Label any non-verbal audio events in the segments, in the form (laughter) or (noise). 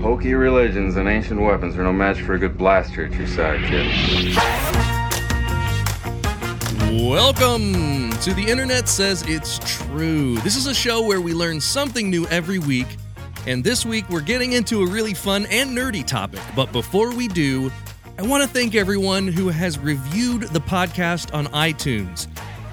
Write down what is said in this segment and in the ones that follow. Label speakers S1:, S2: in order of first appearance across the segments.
S1: Pokey religions and ancient weapons are no match for a good blaster at your side, kid.
S2: Welcome to The Internet Says It's True. This is a show where we learn something new every week, and this week we're getting into a really fun and nerdy topic. But before we do, I want to thank everyone who has reviewed the podcast on iTunes.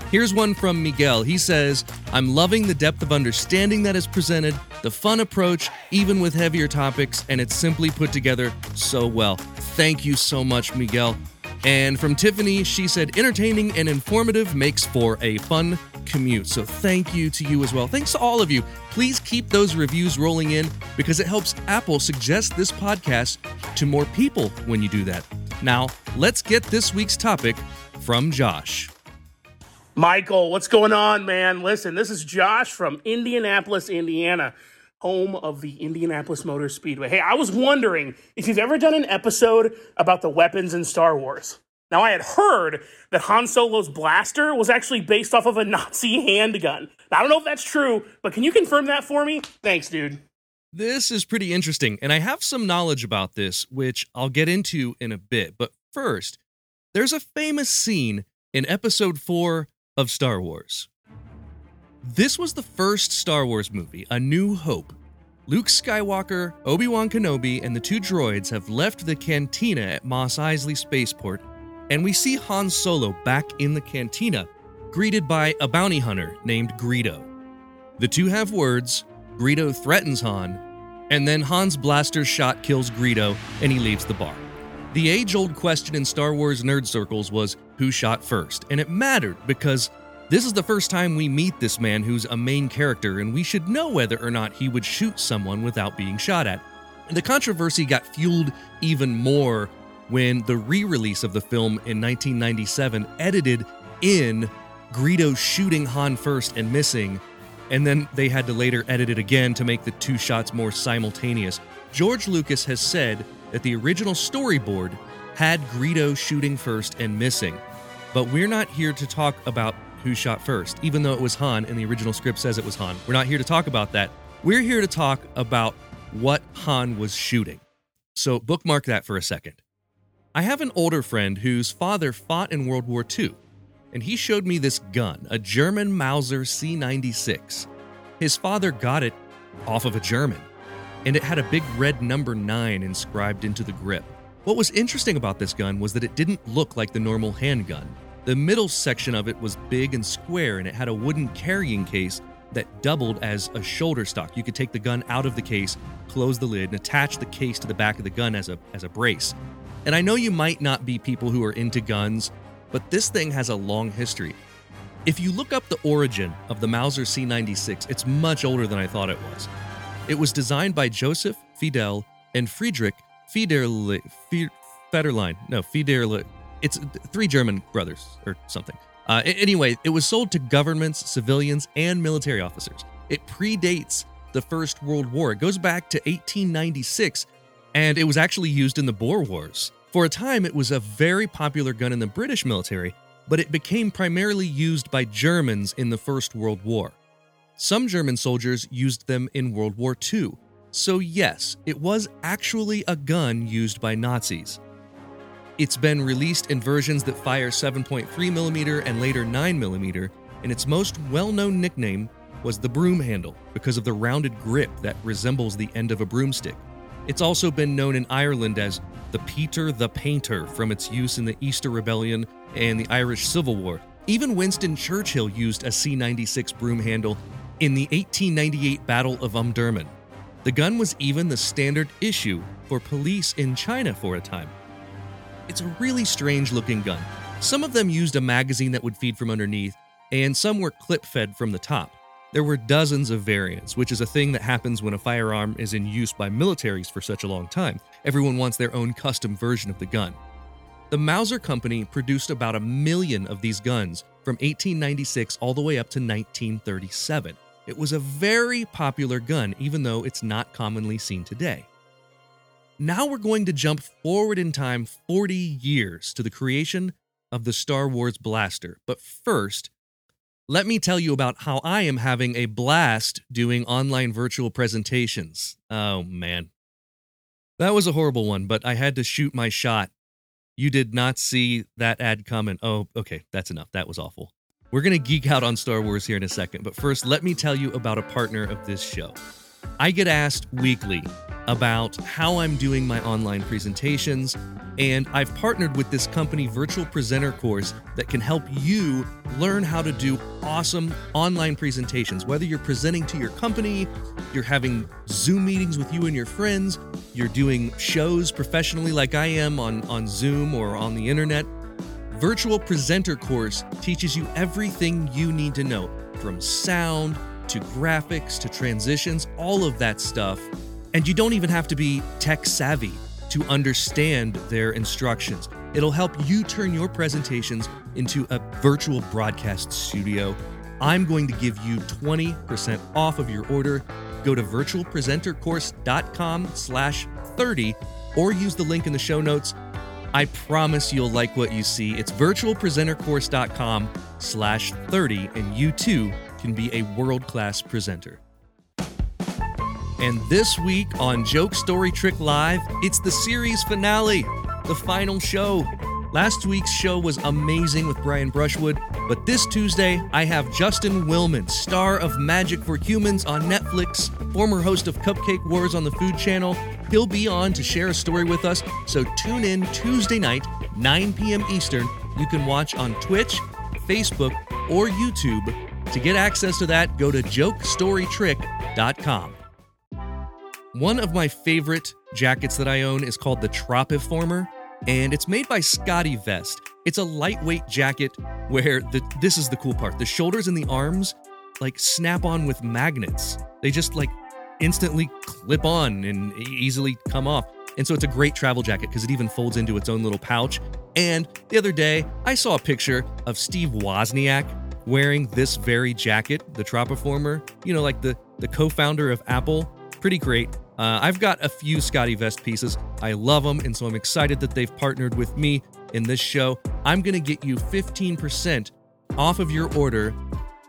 S2: Here's one from Miguel. He says, I'm loving the depth of understanding that is presented, the fun approach, even with heavier topics, and it's simply put together so well. Thank you so much, Miguel. And from Tiffany, she said, entertaining and informative makes for a fun commute. So thank you to you as well. Thanks to all of you. Please keep those reviews rolling in because it helps Apple suggest this podcast to more people when you do that. Now, let's get this week's topic from Josh.
S3: Michael, what's going on, man? Listen, this is Josh from Indianapolis, Indiana, home of the Indianapolis Motor Speedway. Hey, I was wondering if you've ever done an episode about the weapons in Star Wars. Now, I had heard that Han Solo's blaster was actually based off of a Nazi handgun. Now, I don't know if that's true, but can you confirm that for me? Thanks, dude.
S2: This is pretty interesting, and I have some knowledge about this, which I'll get into in a bit. But first, there's a famous scene in episode 4 of Star Wars. This was the first Star Wars movie, A New Hope. Luke Skywalker, Obi Wan Kenobi, and the two droids have left the cantina at Mos Eisley Spaceport, and we see Han Solo back in the cantina, greeted by a bounty hunter named Greedo. The two have words, Greedo threatens Han, and then Han's blaster shot kills Greedo, and he leaves the bar. The age old question in Star Wars nerd circles was who shot first, and it mattered because this is the first time we meet this man who's a main character, and we should know whether or not he would shoot someone without being shot at. The controversy got fueled even more when the re release of the film in 1997 edited in Greedo shooting Han first and missing, and then they had to later edit it again to make the two shots more simultaneous. George Lucas has said that the original storyboard had Greedo shooting first and missing. But we're not here to talk about who shot first, even though it was Han and the original script says it was Han. We're not here to talk about that. We're here to talk about what Han was shooting. So bookmark that for a second. I have an older friend whose father fought in World War II, and he showed me this gun, a German Mauser C96. His father got it off of a German, and it had a big red number 9 inscribed into the grip. What was interesting about this gun was that it didn't look like the normal handgun. The middle section of it was big and square, and it had a wooden carrying case that doubled as a shoulder stock. You could take the gun out of the case, close the lid, and attach the case to the back of the gun as a, as a brace. And I know you might not be people who are into guns, but this thing has a long history. If you look up the origin of the Mauser C96, it's much older than I thought it was. It was designed by Joseph Fidel and Friedrich Federline. No, Federle. It's three German brothers or something. Uh, anyway, it was sold to governments, civilians, and military officers. It predates the First World War. It goes back to 1896, and it was actually used in the Boer Wars. For a time, it was a very popular gun in the British military, but it became primarily used by Germans in the First World War. Some German soldiers used them in World War II. So, yes, it was actually a gun used by Nazis. It's been released in versions that fire 7.3mm and later 9mm, and its most well known nickname was the broom handle because of the rounded grip that resembles the end of a broomstick. It's also been known in Ireland as the Peter the Painter from its use in the Easter Rebellion and the Irish Civil War. Even Winston Churchill used a C 96 broom handle in the 1898 Battle of Omdurman. The gun was even the standard issue for police in China for a time. It's a really strange looking gun. Some of them used a magazine that would feed from underneath, and some were clip fed from the top. There were dozens of variants, which is a thing that happens when a firearm is in use by militaries for such a long time. Everyone wants their own custom version of the gun. The Mauser Company produced about a million of these guns from 1896 all the way up to 1937. It was a very popular gun, even though it's not commonly seen today. Now we're going to jump forward in time 40 years to the creation of the Star Wars blaster. But first, let me tell you about how I am having a blast doing online virtual presentations. Oh man. That was a horrible one, but I had to shoot my shot. You did not see that ad coming. Oh, okay, that's enough. That was awful. We're going to geek out on Star Wars here in a second, but first, let me tell you about a partner of this show. I get asked weekly about how I'm doing my online presentations, and I've partnered with this company, Virtual Presenter Course, that can help you learn how to do awesome online presentations. Whether you're presenting to your company, you're having Zoom meetings with you and your friends, you're doing shows professionally like I am on, on Zoom or on the internet. Virtual Presenter Course teaches you everything you need to know from sound to graphics to transitions, all of that stuff. And you don't even have to be tech savvy to understand their instructions. It'll help you turn your presentations into a virtual broadcast studio. I'm going to give you 20% off of your order. Go to virtualpresentercourse.com slash 30 or use the link in the show notes. I promise you'll like what you see. It's virtualpresentercourse.com slash 30 and you too can be a world-class presenter. And this week on Joke Story Trick Live, it's the series finale, the final show. Last week's show was amazing with Brian Brushwood, but this Tuesday I have Justin Willman, star of Magic for Humans on Netflix, former host of Cupcake Wars on the Food Channel. He'll be on to share a story with us, so tune in Tuesday night, 9 p.m. Eastern. You can watch on Twitch, Facebook, or YouTube. To get access to that, go to jokestorytrick.com. One of my favorite jackets that I own is called the Tropiformer, and it's made by Scottevest. It's a lightweight jacket where the this is the cool part. The shoulders and the arms like snap on with magnets. They just like instantly clip on and easily come off. And so it's a great travel jacket because it even folds into its own little pouch. And the other day, I saw a picture of Steve Wozniak wearing this very jacket, the Tropiformer. You know, like the the co-founder of Apple. Pretty great. Uh, I've got a few Scottevest pieces. I love them, and so I'm excited that they've partnered with me in this show. I'm going to get you 15% off of your order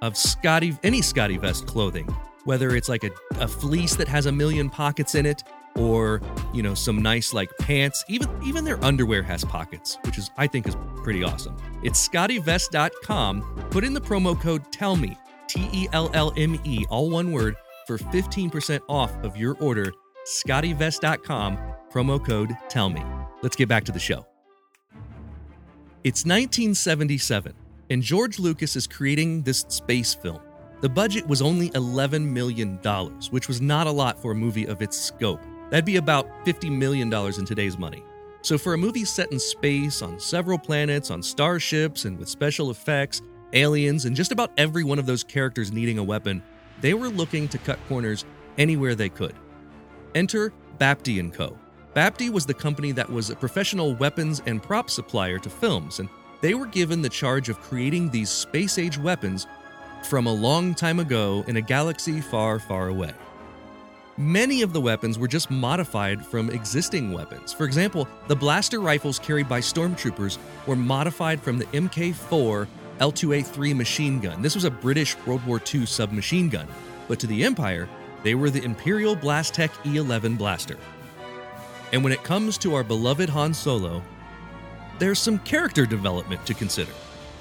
S2: of Scotty any Scottevest clothing, whether it's like a, a fleece that has a million pockets in it, or you know some nice like pants. Even even their underwear has pockets, which is I think is pretty awesome. It's Scottevest.com. Put in the promo code Tell Me T E L L M E, all one word for 15% off of your order, scottevest.com, promo code TELL ME. Let's get back to the show. It's 1977, and George Lucas is creating this space film. The budget was only $11 million, which was not a lot for a movie of its scope. That'd be about $50 million in today's money. So, for a movie set in space, on several planets, on starships, and with special effects, aliens, and just about every one of those characters needing a weapon, they were looking to cut corners anywhere they could. Enter Bapty & Co. Bapty was the company that was a professional weapons and prop supplier to films, and they were given the charge of creating these space age weapons from a long time ago in a galaxy far, far away. Many of the weapons were just modified from existing weapons. For example, the blaster rifles carried by stormtroopers were modified from the MK 4 L2A3 machine gun. This was a British World War II submachine gun, but to the Empire, they were the Imperial Blastech E11 blaster. And when it comes to our beloved Han Solo, there's some character development to consider.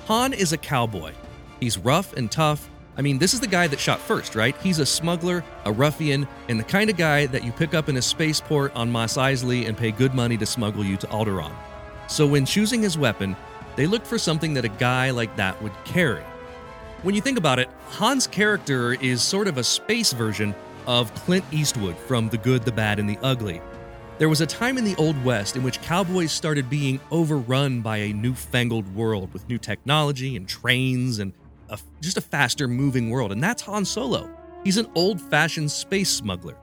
S2: Han is a cowboy. He's rough and tough. I mean, this is the guy that shot first, right? He's a smuggler, a ruffian, and the kind of guy that you pick up in a spaceport on Mos Eisley and pay good money to smuggle you to Alderaan. So when choosing his weapon, they looked for something that a guy like that would carry. When you think about it, Han's character is sort of a space version of Clint Eastwood from The Good, the Bad, and the Ugly. There was a time in the Old West in which cowboys started being overrun by a newfangled world with new technology and trains and a, just a faster moving world, and that's Han Solo. He's an old fashioned space smuggler.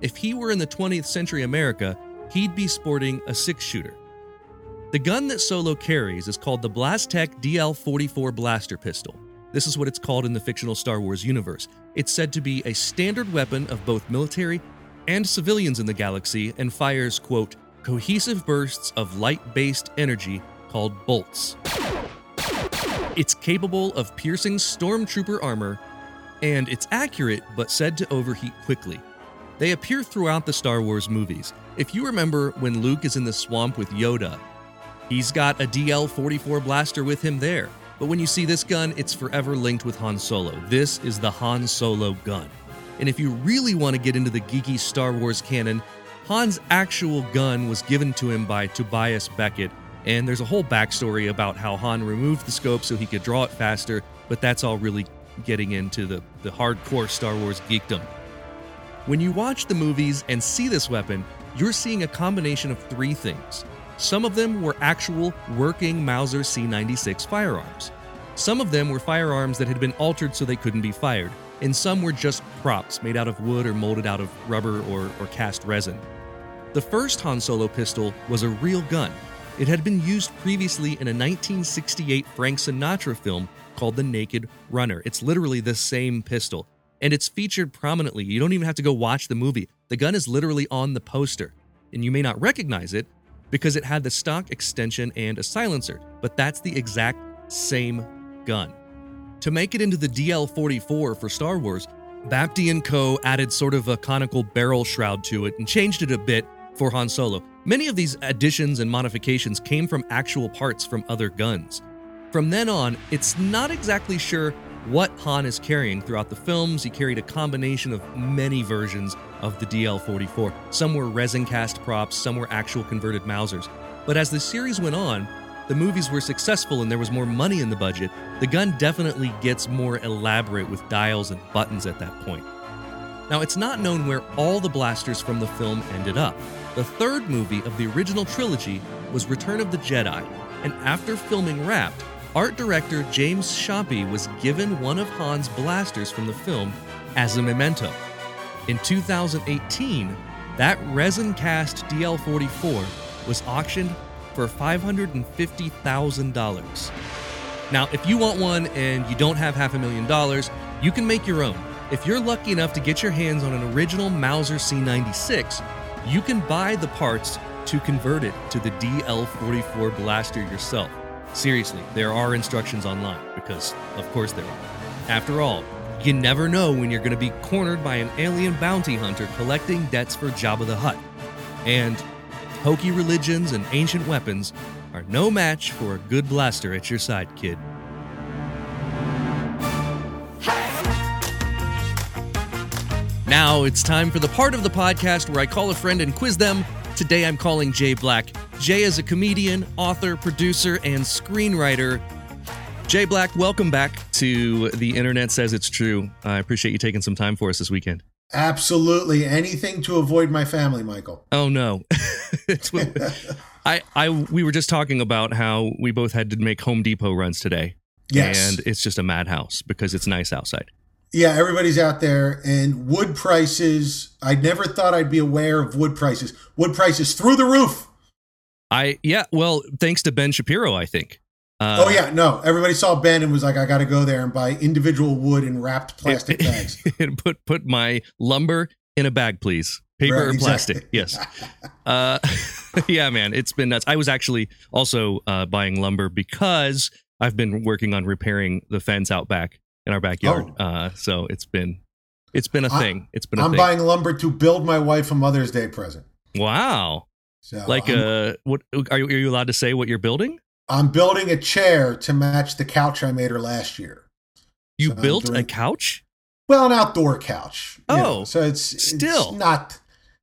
S2: If he were in the 20th century America, he'd be sporting a six shooter. The gun that Solo carries is called the Blastech DL 44 blaster pistol. This is what it's called in the fictional Star Wars universe. It's said to be a standard weapon of both military and civilians in the galaxy and fires, quote, cohesive bursts of light based energy called bolts. It's capable of piercing stormtrooper armor, and it's accurate but said to overheat quickly. They appear throughout the Star Wars movies. If you remember when Luke is in the swamp with Yoda, he's got a DL 44 blaster with him there. But when you see this gun, it's forever linked with Han Solo. This is the Han Solo gun. And if you really want to get into the geeky Star Wars canon, Han's actual gun was given to him by Tobias Beckett, and there's a whole backstory about how Han removed the scope so he could draw it faster, but that's all really getting into the, the hardcore Star Wars geekdom. When you watch the movies and see this weapon, you're seeing a combination of three things. Some of them were actual working Mauser C96 firearms. Some of them were firearms that had been altered so they couldn't be fired, and some were just props made out of wood or molded out of rubber or, or cast resin. The first Han Solo pistol was a real gun. It had been used previously in a 1968 Frank Sinatra film called The Naked Runner. It's literally the same pistol, and it's featured prominently. You don't even have to go watch the movie. The gun is literally on the poster, and you may not recognize it because it had the stock extension and a silencer, but that's the exact same gun. To make it into the DL44 for Star Wars, Bapty & Co. added sort of a conical barrel shroud to it and changed it a bit for Han Solo. Many of these additions and modifications came from actual parts from other guns. From then on, it's not exactly sure what Han is carrying throughout the films. He carried a combination of many versions of the DL 44. Some were resin cast props, some were actual converted Mausers. But as the series went on, the movies were successful and there was more money in the budget, the gun definitely gets more elaborate with dials and buttons at that point. Now, it's not known where all the blasters from the film ended up. The third movie of the original trilogy was Return of the Jedi, and after filming wrapped, art director James Schoppe was given one of Han's blasters from the film as a memento. In 2018, that resin cast DL 44 was auctioned for $550,000. Now, if you want one and you don't have half a million dollars, you can make your own. If you're lucky enough to get your hands on an original Mauser C96, you can buy the parts to convert it to the DL44 blaster yourself. Seriously, there are instructions online because, of course, there are. After all, you never know when you're going to be cornered by an alien bounty hunter collecting debts for Jabba the Hutt. And hokey religions and ancient weapons are no match for a good blaster at your side, kid. Now it's time for the part of the podcast where I call a friend and quiz them. Today I'm calling Jay Black. Jay is a comedian, author, producer, and screenwriter. Jay Black, welcome back to The Internet Says It's True. I appreciate you taking some time for us this weekend.
S4: Absolutely. Anything to avoid my family, Michael.
S2: Oh no. (laughs) I I we were just talking about how we both had to make Home Depot runs today.
S4: Yes.
S2: And it's just a madhouse because it's nice outside.
S4: Yeah, everybody's out there and wood prices. I never thought I'd be aware of wood prices. Wood prices through the roof.
S2: I yeah, well, thanks to Ben Shapiro, I think.
S4: Uh, oh yeah, no. Everybody saw Ben and was like, "I got to go there and buy individual wood in wrapped plastic (laughs) bags."
S2: put put my lumber in a bag, please. Paper
S4: Right,
S2: or plastic?
S4: exactly.
S2: Yes. Uh, (laughs) yeah, man, it's been nuts. I was actually also uh, buying lumber because I've been working on repairing the fence out back in our backyard.
S4: Oh.
S2: Uh, so it's been it's been a
S4: I-
S2: thing. It's been a
S4: I'm
S2: thing.
S4: buying lumber to build my wife a Mother's Day present.
S2: wow.
S4: So
S2: Like
S4: I'm,
S2: uh, what are you, are you allowed to say what you're building?
S4: I'm building a chair to match the couch I made her last year.
S2: You
S4: So
S2: built a couch?
S4: Well, an outdoor couch. you know,
S2: Oh,
S4: so it's it's
S2: still.
S4: not.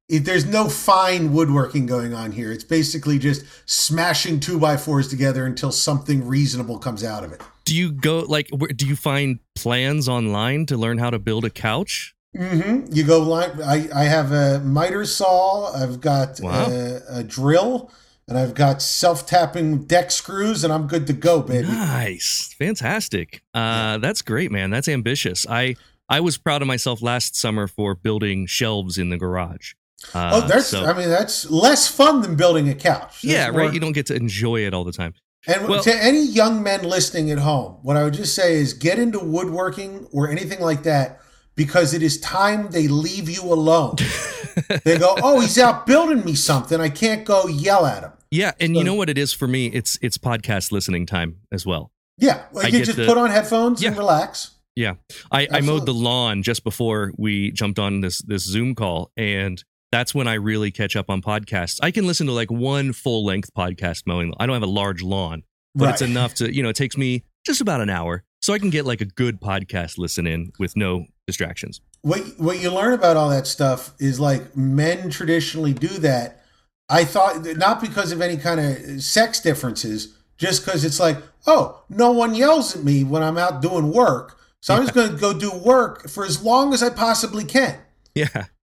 S4: It, there's no fine woodworking going on here. It's basically just smashing two by fours together until something reasonable comes out of it.
S2: Do you go like where, do you find plans online to learn how to build a couch?
S4: Mm-hmm. You go line. I I have a miter saw. I've got
S2: Wow.
S4: a, a drill, and I've got self tapping deck screws, and I'm good to go, baby.
S2: Nice. Fantastic. Uh that's great, man. That's ambitious. I I was proud of myself last summer for building shelves in the garage. Uh,
S4: oh, that's.
S2: so-
S4: I mean, that's less fun than building a couch. That's
S2: yeah,
S4: more-
S2: right. You don't get to enjoy it all the time.
S4: And
S2: Well-
S4: to any young men listening at home, what I would just say is get into woodworking or anything like that because it is time they leave you alone. (laughs) they go, "Oh, he's out building me something. I can't go yell at him."
S2: Yeah, and you know what it is for me? It's it's podcast listening time as well.
S4: Yeah, well, you just
S2: the-
S4: put on headphones and
S2: Yeah.
S4: relax.
S2: Yeah, I, I mowed the lawn just before we jumped on this this Zoom call, and that's when I really catch up on podcasts. I can listen to like one full length podcast mowing. I don't have a large lawn, but it's enough to you know. It takes me just about an hour, so I can get like a good podcast listen in with no distractions.
S4: what what you learn about all that stuff is like men traditionally do that. I thought not because of any kind of sex differences, just because it's like, oh, no one yells at me when I'm out doing work, so I'm just going to go do work for as long as I possibly can.
S2: Yeah,
S4: And then I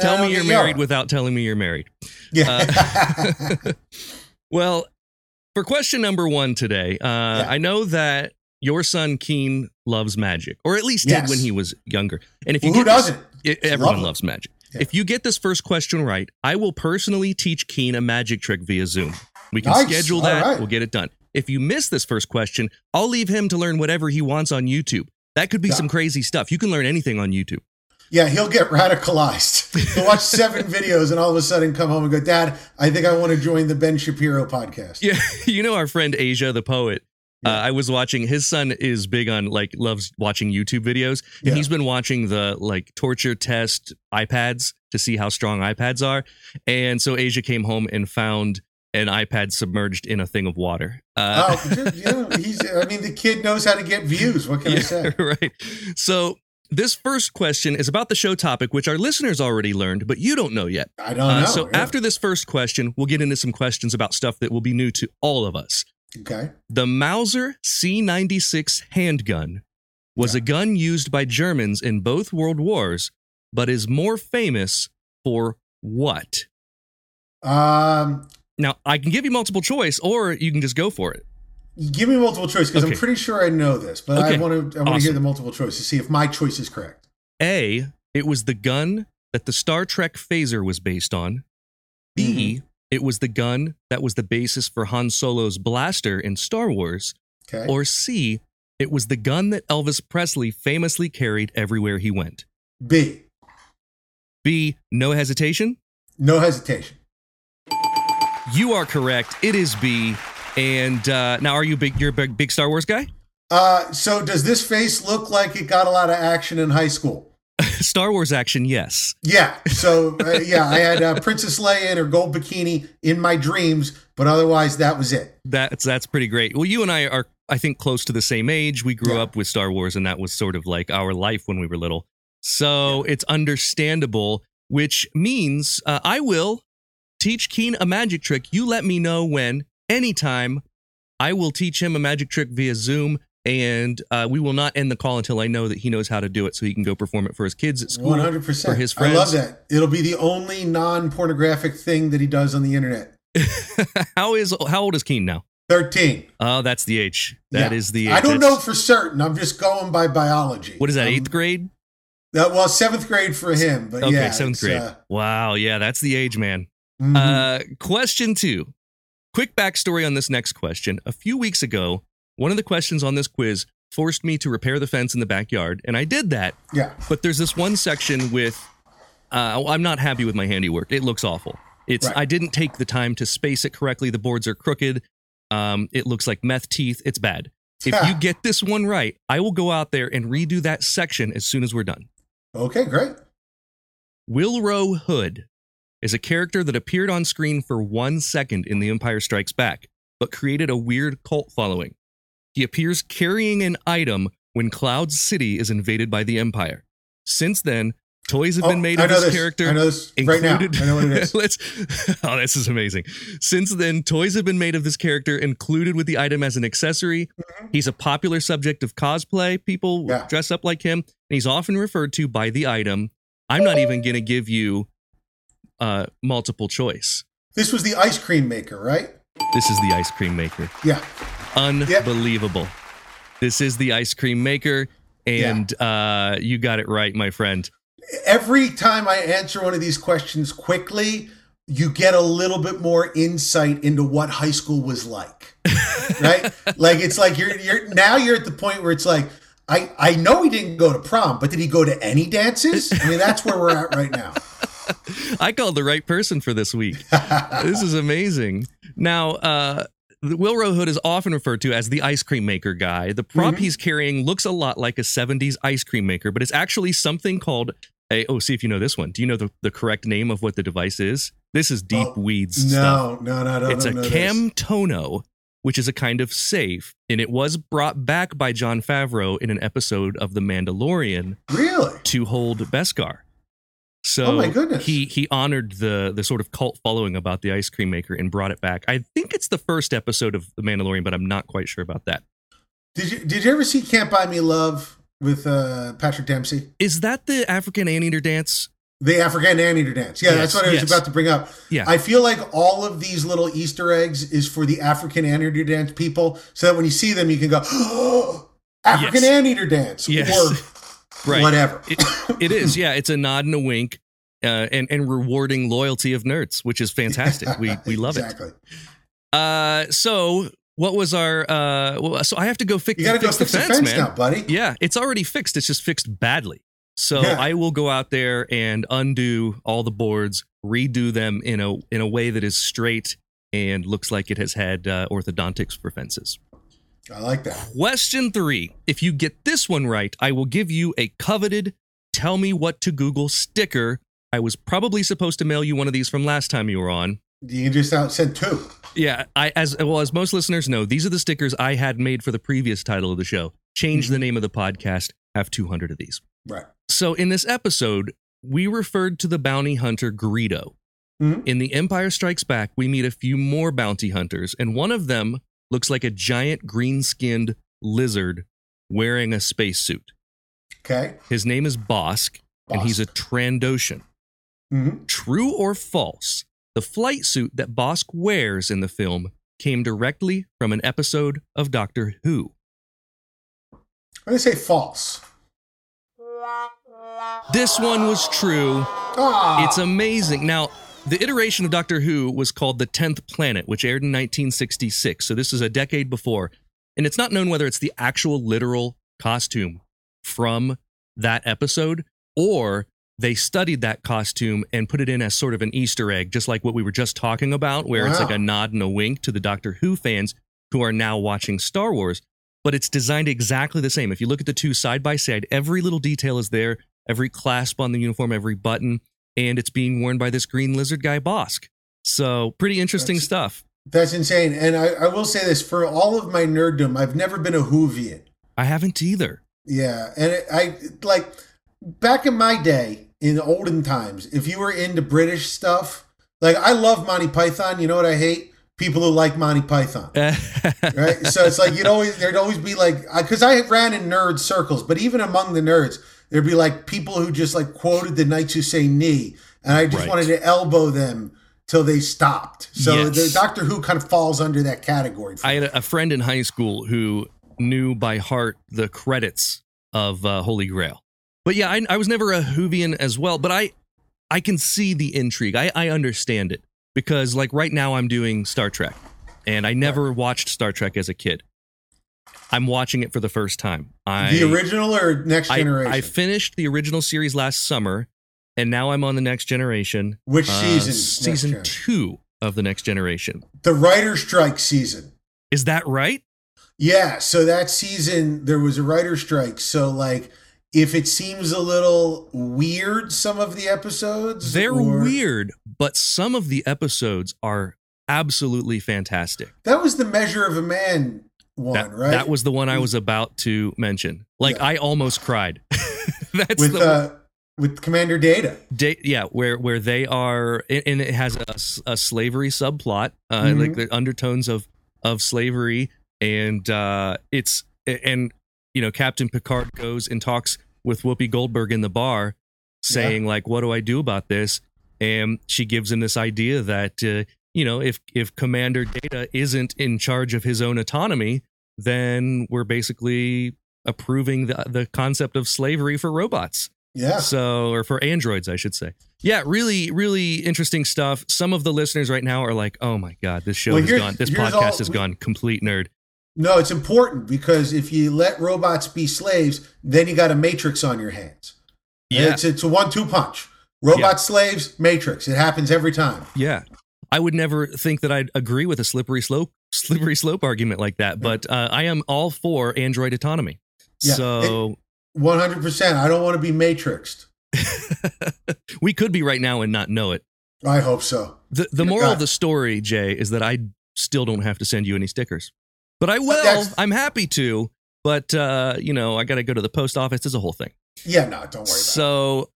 S2: tell me you're married without telling me you're married.
S4: Yeah. (laughs) (laughs)
S2: Well, for question number one today, uh, I know that your son Keen loves magic, or at least did when he was younger. And if you
S4: well, who doesn't,
S2: it- everyone
S4: lovely.
S2: loves magic.
S4: Yeah.
S2: If you get this first question right, I will personally teach Keen a magic trick via Zoom. We can
S4: Nice.
S2: schedule that.
S4: right.
S2: We'll get it done. If you miss this first question, I'll leave him to learn whatever he wants on YouTube. That could be
S4: Yeah.
S2: some crazy stuff. You can learn anything on YouTube.
S4: Yeah, he'll get radicalized. (laughs) He'll watch seven videos and all of a sudden come home and go, Dad, I think I want to join the Ben Shapiro podcast.
S2: Yeah, (laughs) you know our friend Asia, the poet. Uh, I was watching. His son is big on like loves watching YouTube videos, and
S4: Yeah.
S2: he's been watching the like torture test iPads to see how strong iPads are. And so Asia came home and found an iPad submerged in a thing of water. Uh,
S4: Oh, (laughs) know, he's, I mean, the kid knows how to get views. What can I say?
S2: right. So this first question is about the show topic, which our listeners already learned, but you don't know yet.
S4: I don't
S2: Uh,
S4: know.
S2: so
S4: yeah.
S2: after this first question, we'll get into some questions about stuff that will be new to all of us.
S4: Okay.
S2: The Mauser C96 handgun was
S4: Yeah.
S2: a gun used by Germans in both world wars, but is more famous for what?
S4: Um,
S2: Now, I can give you multiple choice, or you can just go for it.
S4: Give me multiple choice because
S2: Okay.
S4: I'm pretty sure I know this, but
S2: Okay.
S4: I want to I want to hear the multiple choice to see if my choice is correct.
S2: A, it was the gun that the Star Trek phaser was based on. B,
S4: Mm-hmm.
S2: it was the gun that was the basis for Han Solo's blaster in Star Wars.
S4: Okay.
S2: Or C, it was the gun that Elvis Presley famously carried everywhere he went.
S4: B.
S2: B, no hesitation.
S4: No hesitation.
S2: You are correct. It is B. And uh, now, are you big? You're a big, big Star Wars guy.
S4: Uh, so does this face look like it got a lot of action in high school? (laughs)
S2: Star Wars action, yes.
S4: Yeah. So uh, yeah, I had uh, Princess Leia in her gold bikini in my dreams, but otherwise that was it.
S2: That's that's pretty great. Well, you and I are, I think, close to the same age. We grew
S4: Yeah.
S2: up with Star Wars, and that was sort of like our life when we were little. So it's understandable. Which means uh, I will teach Keen a magic trick. You let me know when, anytime. I will teach him a magic trick via Zoom, and uh, we will not end the call until I know that he knows how to do it, so he can go perform it for his kids at school.
S4: One hundred percent.
S2: for his friends.
S4: I love that. It'll be the only non-pornographic thing that he does on the internet. (laughs)
S2: how is how old is Keen now?
S4: Thirteen.
S2: Oh, that's the age. That
S4: Yeah.
S2: is the age.
S4: I don't
S2: That's-
S4: know for certain. I'm just going by biology.
S2: What is that?
S4: Um,
S2: Eighth grade?
S4: uh, well, seventh grade for him, but
S2: Okay,
S4: yeah,
S2: seventh grade.
S4: uh,
S2: wow, yeah, that's the age, man.
S4: mhm.
S2: Uh, question two. Quick backstory on this next question. A few weeks ago, one of the questions on this quiz forced me to repair the fence in the backyard, and I did that.
S4: yeah.
S2: But there's this one section with, uh, I'm not happy with my handiwork. It looks awful. It's
S4: Right.
S2: I didn't take the time to space it correctly. The boards are crooked. Um, it looks like meth teeth. It's bad. If you (laughs) get this one right, I will go out there and redo that section as soon as we're done.
S4: Okay, great.
S2: Wilrow Hood is a character that appeared on screen for one second in The Empire Strikes Back, but created a weird cult following. He appears carrying an item when Cloud City is invaded by the Empire. Since then, toys have
S4: Oh,
S2: been made
S4: I
S2: of this,
S4: this.
S2: character.
S4: I know this right now. I know what it is. (laughs)
S2: Let's. Oh, this is amazing. Since then, toys have been made of this character, included with the item as an accessory. He's a popular subject of cosplay. People
S4: Mm-hmm. Yeah.
S2: dress up like him, and he's often referred to by the item. I'm not even going to give you uh, multiple choice.
S4: This was the ice cream maker, right?
S2: This is the ice cream maker.
S4: Yeah.
S2: Unbelievable. This is the ice cream maker, and uh, you got it right, my friend.
S4: Every time I answer one of these questions quickly, you get a little bit more insight into what high school was like. (laughs) right? Like it's like you're you're now you're at the point where it's like I I know he didn't go to prom, but did he go to any dances? I mean, that's where we're at right now. (laughs)
S2: I called the right person for this week. this is amazing. Now, uh, the Wilrow Hood is often referred to as the ice cream maker guy. The prop
S4: Mhm.
S2: he's carrying looks a lot like a 70s ice cream maker, but it's actually something called a. Oh, see if you know this one. Do you know the, the correct name of what the device is? This is deep
S4: Oh,
S2: weeds stuff.
S4: No, no, no, no.
S2: it's
S4: no,
S2: a
S4: no.
S2: Camtono, which is a kind of safe, and it was brought back by Jon Favreau in an episode of The Mandalorian
S4: Really?
S2: to hold Beskar. So
S4: Oh my goodness.
S2: he he honored the the sort of cult following about the ice cream maker and brought it back. I think it's the first episode of The Mandalorian, but I'm not quite sure about that.
S4: Did you Did you ever see Can't Buy Me Love with uh, Patrick Dempsey?
S2: Is that the African anteater dance?
S4: The African anteater dance. Yeah,
S2: Yes,
S4: that's what I was
S2: yes.
S4: about to bring up.
S2: Yeah.
S4: I feel like all of these little Easter eggs is for the African anteater dance people, so that when you see them, you can go, oh, (gasps) African
S2: Yes.
S4: anteater dance,
S2: Yes.
S4: or
S2: Right.
S4: whatever.
S2: It, it is. Yeah, it's a nod and a wink. Uh, and and rewarding loyalty of nerds, which is fantastic. We (laughs) we love
S4: exactly.
S2: it. Uh, so what was our uh? Well, so I have to go fix.
S4: You got to go
S2: fix the fence,
S4: fence
S2: man.
S4: now, buddy.
S2: Yeah, it's already fixed. It's just fixed badly. So
S4: Yeah.
S2: I will go out there and undo all the boards, redo them in a in a way that is straight and looks like it has had uh, orthodontics for fences.
S4: I like that.
S2: Question three: If you get this one right, I will give you a coveted "Tell me what to Google" sticker. I was probably supposed to mail you one of these from last time you were on.
S4: You just said two.
S2: Yeah, I as well as most listeners know, these are the stickers I had made for the previous title of the show. Change the name of the podcast. Have 200 of these.
S4: Right.
S2: So in this episode, we referred to the bounty hunter Greedo.
S4: Mhm.
S2: In The Empire Strikes Back, we meet a few more bounty hunters, and one of them looks like a giant green-skinned lizard wearing a spacesuit.
S4: Okay.
S2: His name is Bossk, and he's a Trandoshan.
S4: hmm
S2: True or false? The flight suit that Bossk wears in the film came directly from an episode of Doctor Who.
S4: I'm going to say false.
S2: This one was true.
S4: Ah,
S2: It's amazing. Now, the iteration of Doctor Who was called The Tenth Planet, which aired in 1966. So this is a decade before. And it's not known whether it's the actual literal costume from that episode or they studied that costume and put it in as sort of an Easter egg, just like what we were just talking about, where it's like a nod and a wink to the Doctor Who fans who are now watching Star Wars. But it's designed exactly the same. If you look at the two side by side, every little detail is there, every clasp on the uniform, every button, and it's being worn by this green lizard guy, Bossk. So, pretty interesting
S4: That's-
S2: stuff.
S4: that's insane. And I, I will say this for all of my nerddom, I've never been a Whovian.
S2: I haven't either.
S4: Yeah, and it, I like back in my day, in the olden times, if you were into British stuff, like I love Monty Python. You know what I hate? People who like Monty Python. (laughs) Right, so it's like you'd always there'd always be like because I ran in nerd circles, but even among the nerds, there'd be like people who just like quoted the Knights Who Say Ni, and I just
S2: Right.
S4: wanted to elbow them till they stopped. So
S2: Yes.
S4: the Doctor Who kind of falls under that category.
S2: I had a, a friend in high school who knew by heart the credits of uh, Holy Grail. But yeah, I, I was never a Whovian as well, but I I can see the intrigue. I, I understand it because like right now I'm doing Star Trek, and I never watched Star Trek as a kid. I'm watching it for the first time. I
S4: the original or Next Generation?
S2: I finished the original series last summer, and now I'm on the next generation.
S4: Which
S2: uh,
S4: season?
S2: Season two of the next generation.
S4: the writer strike season.
S2: Is that right?
S4: Yeah, so that season there was a writer strike. So like if it seems a little weird some of the episodes
S2: They're
S4: or-
S2: weird, but some of the episodes are absolutely fantastic.
S4: That was the measure of a man one,
S2: That,
S4: right?
S2: that was the one I was about to mention. Like
S4: Yeah.
S2: I almost cried. (laughs) That's
S4: with
S2: the
S4: uh with Commander Data.
S2: da- yeah, where where they are, and it has a slavery subplot, uh,
S4: Mhm.
S2: like the undertones of of slavery, and uh, it's and you know Captain Picard goes and talks with Whoopi Goldberg in the bar, saying like, "What do I do about this?" And she gives him this idea that uh, you know if if Commander Data isn't in charge of his own autonomy, then we're basically approving the the concept of slavery for robots.
S4: Yeah.
S2: So, or for androids, I should say. Yeah, really, really interesting stuff. Some of the listeners right now are like, "Oh my god, this show
S4: Well,
S2: has gone. This podcast
S4: all-
S2: has gone complete nerd."
S4: No, it's important because if you let robots be slaves, then you got a matrix on your hands.
S2: Yeah,
S4: It's it's a one two punch. Robot
S2: Yeah.
S4: slaves, matrix. It happens every time.
S2: yeah. I would never think that I'd agree with a slippery slope slippery slope argument like that, but uh, I am all for Android autonomy.
S4: Yeah,
S2: so
S4: One hundred percent. I don't want to be matrixed. (laughs)
S2: we could be right now and not know it.
S4: I hope so.
S2: The the moral
S4: God.
S2: of the story, Jay, is that I still don't have to send you any stickers, but I will.
S4: that's-
S2: I'm happy to. But uh, you know, I got to go to the post office. It's a whole thing.
S4: Yeah, no, don't worry about it.
S2: So,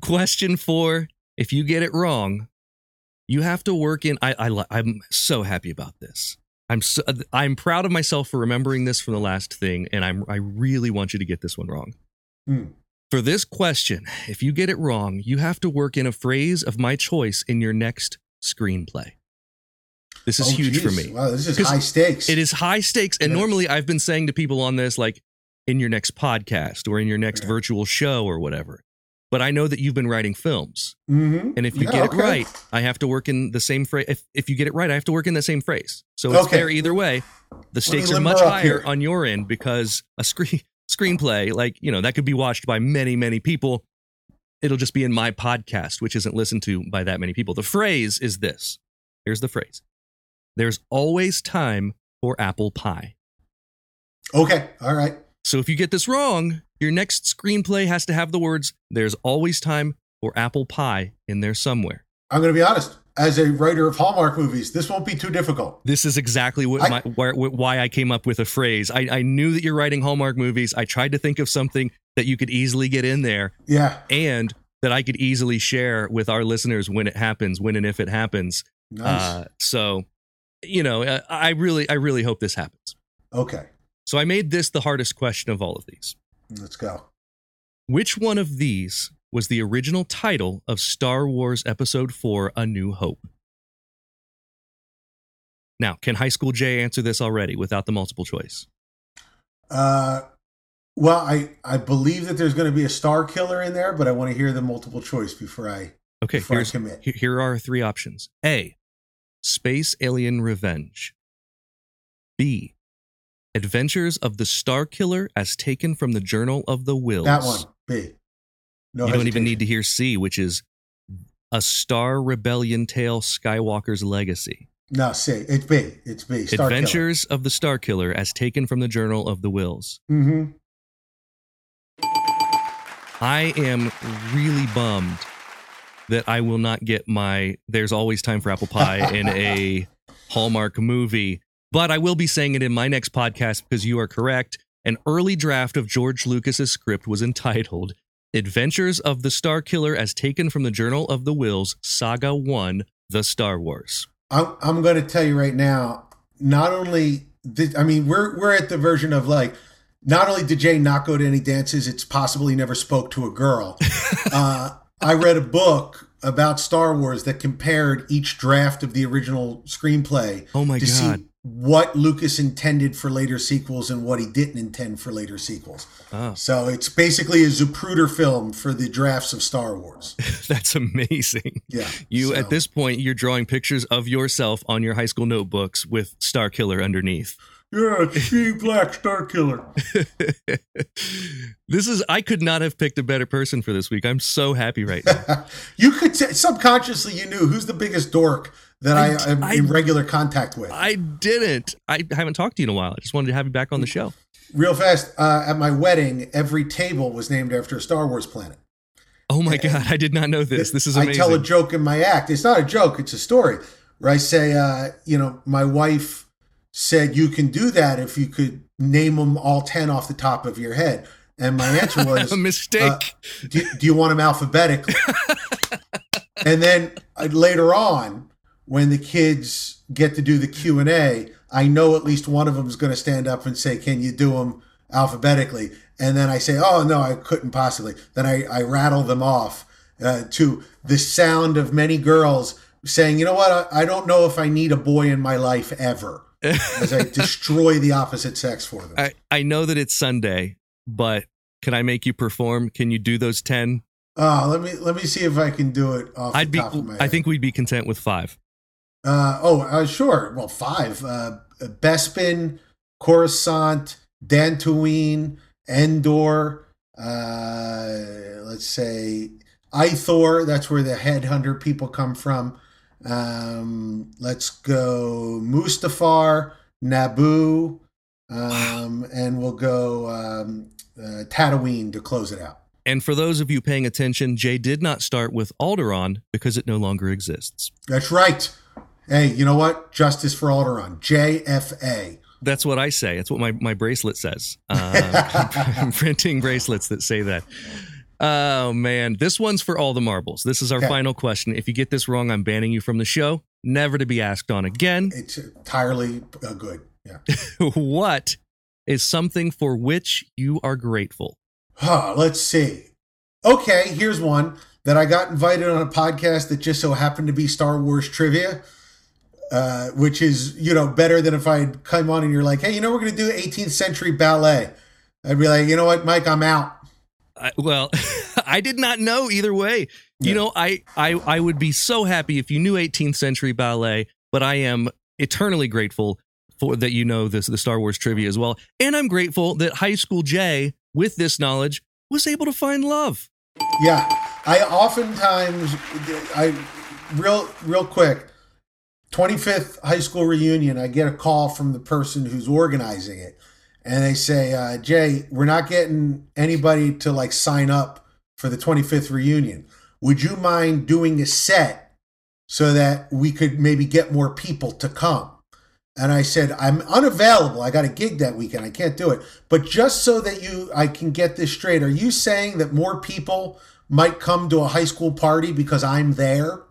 S2: question four: If you get it wrong, you have to work in. I, I I'm so happy about this. I'm so, I'm proud of myself for remembering this from the last thing, and I'm I really want you to get this one wrong.
S4: Hmm.
S2: For this question, if you get it wrong, you have to work in a phrase of my choice in your next screenplay. This is
S4: Oh,
S2: huge for me.
S4: Wow, this is high stakes.
S2: It is high stakes. And
S4: Yeah.
S2: normally I've been saying to people on this, like in your next podcast or in your next
S4: Yeah.
S2: virtual show or whatever. But I know that you've been writing films.
S4: Mm-hmm.
S2: And if you
S4: Yeah,
S2: get
S4: okay.
S2: it right, I have to work in the same phrase. If, if you get it right, I have to work in the same phrase. So it's
S4: Okay.
S2: fair either way. The stakes are much higher
S4: here.
S2: on your end because a screen (laughs) screenplay, like, you know, that could be watched by many, many people. It'll just be in my podcast, which isn't listened to by that many people. The phrase is this. Here's the phrase. There's always time for apple pie.
S4: Okay, all right.
S2: So if you get this wrong, your next screenplay has to have the words "There's always time for apple pie" in there somewhere.
S4: I'm going to be honest. As a writer of Hallmark movies, this won't be too difficult.
S2: This is exactly what
S4: I-
S2: my, why, why I came up with a phrase. I, I knew that you're writing Hallmark movies. I tried to think of something that you could easily get in there
S4: Yeah,
S2: and that I could easily share with our listeners when it happens, when and if it happens.
S4: nice.
S2: Uh, so, you know, uh, I really, I really hope this happens.
S4: okay,
S2: So I made this the hardest question of all of these.
S4: let's go.
S2: Which one of these was the original title of Star Wars Episode 4 A New Hope? Now, can High School Jay answer this already without the multiple choice?
S4: Uh, well, I I believe that there's going to be a star killer in there, but I want to hear the multiple choice before I
S2: Okay,
S4: before I commit.
S2: he- here are three options A. Space Alien Revenge. B. Adventures of the Star Killer as taken from the Journal of the Wills.
S4: That one, B. No,
S2: you don't even need to hear C, which is A Star Rebellion Tale Skywalker's Legacy.
S4: No, C. It's B. It's B. Star
S2: Adventures of the Star Killer as taken from the Journal of the Wills.
S4: Mm-hmm.
S2: I am really bummed that I will not get my There's Always Time for Apple Pie in a (laughs) Hallmark movie, but I will be saying it in my next podcast because you are correct. An early draft of George Lucas's script was entitled Adventures of the Star Killer as taken from the Journal of the Wills, Saga 1, The Star Wars.
S4: I'm I'm going to tell you right now. Not only did I mean we're we're at the version of like not only did Jay not go to any dances, it's possible he never spoke to a girl. (laughs) uh, I read a book about Star Wars that compared each draft of the original screenplay
S2: Oh my
S4: to
S2: God.
S4: see what Lucas intended for later sequels and what he didn't intend for later sequels.
S2: Oh,
S4: So it's basically a Zapruder film for the drafts of Star Wars. (laughs)
S2: that's amazing.
S4: Yeah.
S2: You
S4: so-
S2: at this point, you're drawing pictures of yourself on your high school notebooks with Star Killer underneath.
S4: Yeah, she black star killer. (laughs)
S2: this is I could not have picked a better person for this week. I'm so happy right now. (laughs)
S4: you could say, subconsciously you knew who's the biggest dork that I,
S2: I-
S4: am
S2: I-
S4: in regular contact with.
S2: I didn't. I haven't talked to you in a while. I just wanted to have you back on the show.
S4: Real fast, uh, at my wedding, every table was named after a Star Wars planet.
S2: Oh my god, I did not know this. This is
S4: I tell a joke in my act. It's not a joke; it's a story where I say, uh, you know, my wife said you can do that if you could name them all ten off the top of your head, and my answer (laughs) was
S2: a mistake.
S4: do, do you want them alphabetically? (laughs) and then uh, later on, when the kids get to do the Q and A, I know at least one of them is going to stand up and say, "Can you do them alphabetically?" And then I say, "Oh no, I couldn't possibly." Then I, I rattle them off uh, to the sound of many girls saying, "You know what? I, I don't know if I need a boy in my life ever." (laughs) As I destroy the opposite sex for them.
S2: I, I know that it's Sunday, but can I make you perform? Can you do those 10?
S4: Oh, let me let me see if I can do it off
S2: I'd
S4: the
S2: be
S4: of my
S2: I think we'd be content with 5.
S4: Uh, oh, uh, sure. Well, five. Uh, Bespin, Coruscant, Dantooine, Endor. Uh, let's say Ithor. That's where the headhunter people come from. Um, let's go Mustafar, Naboo, um, and we'll go um, uh, Tatooine to close it out.
S2: And for those of you paying attention, Jay did not start with Alderaan because it no longer exists.
S4: That's right. Hey, you know what? Justice for Alderaan. JFA.
S2: That's what I say. It's what my, my bracelet says. Uh, (laughs) I'm (laughs) printing bracelets that say that. Oh, man. This one's for all the marbles. This is our
S4: Okay.
S2: final question. If you get this wrong, I'm banning you from the show, never to be asked on again.
S4: It's entirely uh, good. Yeah. (laughs)
S2: what is something for which you are grateful?
S4: Huh, let's see. Okay, here's one that I got invited on a podcast that just so happened to be Star Wars trivia, uh, which is, you know, better than if I come on and you're like, hey, you know, we're going to do 18th century ballet. I'd be like, you know what, Mike, I'm out.
S2: I, well, (laughs) I did not know either way.
S4: Yeah.
S2: You know, I, I I would be so happy if you knew 18th century ballet, but I am eternally grateful for that you know this the Star Wars trivia as well, and I'm grateful that High School Jay, with this knowledge, was able to find love.
S4: Yeah, I oftentimes, I real real quick, 25th high school reunion. I get a call from the person who's organizing it, and they say, uh, "Jay, we're not getting anybody to like sign up for the 25th reunion. Would you mind doing a set so that we could maybe get more people to come?" And I said, I'm unavailable. I got a gig that weekend. I can't do it. But just so that you I can get this straight, are you saying that more people might come to a high school party because I'm there?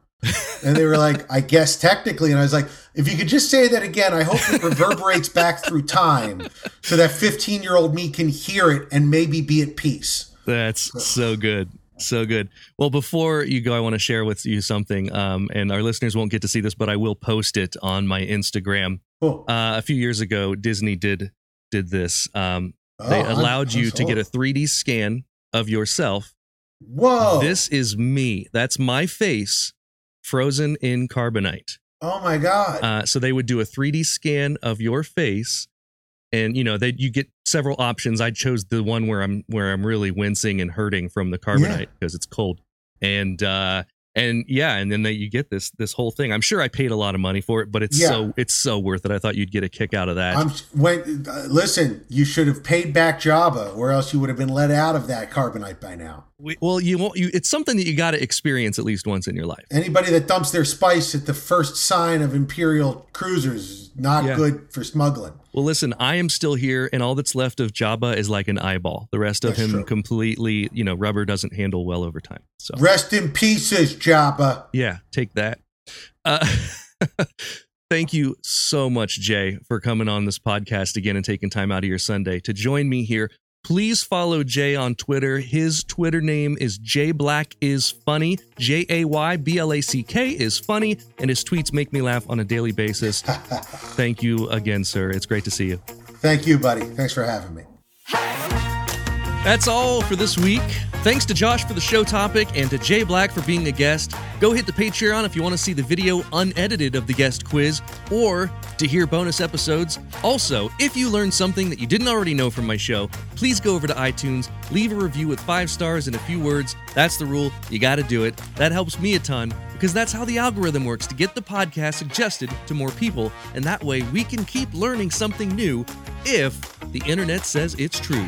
S4: And they were like, I guess technically. And I was like, if you could just say that again, I hope it reverberates back through time so that 15 year old me can hear it and maybe be at peace.
S2: That's so good. So good. Well, before you go, I want to share with you something. Um, and our listeners won't get to see this, but I will post it on my Instagram.
S4: Cool.
S2: Uh, a few years ago, Disney did did this. Um, they
S4: Oh, I'm-
S2: allowed
S4: I'm
S2: you to get a 3D scan of yourself.
S4: Whoa.
S2: This is me. That's my face frozen in carbonite.
S4: oh my God.
S2: Uh, so they would do a 3D scan of your face, and you know that you get several options. I chose the one where I'm where I'm really wincing and hurting from the carbonite because it's cold, and uh, and yeah, and then they, you get this this whole thing. I'm sure I paid a lot of money for it, but it's
S4: Yeah.
S2: so it's so worth it. I thought you'd get a kick out of that.
S4: I'm when uh, listen. You should have paid back Jabba or else you would have been let out of that carbonite by now.
S2: We- well, you won't. You it's something that you got to experience at least once in your life.
S4: Anybody that dumps their spice at the first sign of Imperial cruisers is not
S2: Yeah.
S4: good for smuggling.
S2: Well, listen, I am still here, and all that's left of Jabba is like an eyeball. The rest of
S4: That's
S2: him
S4: true.
S2: completely, you know, rubber doesn't handle well over time. So
S4: Rest in pieces, Jabba.
S2: Yeah, take that. Uh, (laughs) thank you so much, Jay, for coming on this podcast again and taking time out of your Sunday to join me here. Please follow Jay on Twitter. His Twitter name is Jay Black is funny. J A Y B L A C K is funny, and his tweets make me laugh on a daily basis. (laughs) Thank you again, sir. It's great to see you.
S4: Thank you, buddy. Thanks for having me.
S2: That's all for this week. Thanks to Josh for the show topic and to Jay Black for being a guest. Go hit the Patreon if you want to see the video unedited of the guest quiz or to hear bonus episodes. Also, if you learned something that you didn't already know from my show, please go over to iTunes, leave a review with five stars and a few words. That's the rule. You got to do it. That helps me a ton because that's how the algorithm works to get the podcast suggested to more people. And that way we can keep learning something new if the internet says it's true.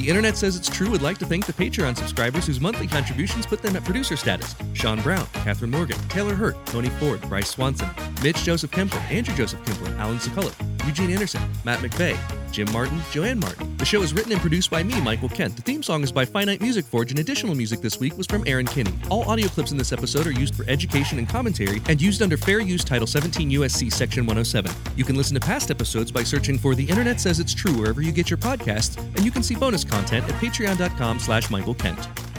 S2: The internet says it's true would like to thank the Patreon subscribers whose monthly contributions put them at producer status. Sean Brown, Catherine Morgan, Taylor Hurt, Tony Ford, Bryce Swanson, Mitch Joseph Kemper, Andrew Joseph Kemper, Alan Sekulic, Eugene Anderson, Matt McVeigh, Jim Martin, Joanne Martin. The show is written and produced by me, Michael Kent. The theme song is by Finite Music Forge, and additional music this week was from Aaron Kinney. All audio clips in this episode are used for education and commentary and used under Fair Use Title 17 USC Section 107. You can listen to past episodes by searching for The Internet Says It's True wherever you get your podcasts, and you can see bonus content at patreon.com slash Michael Kent.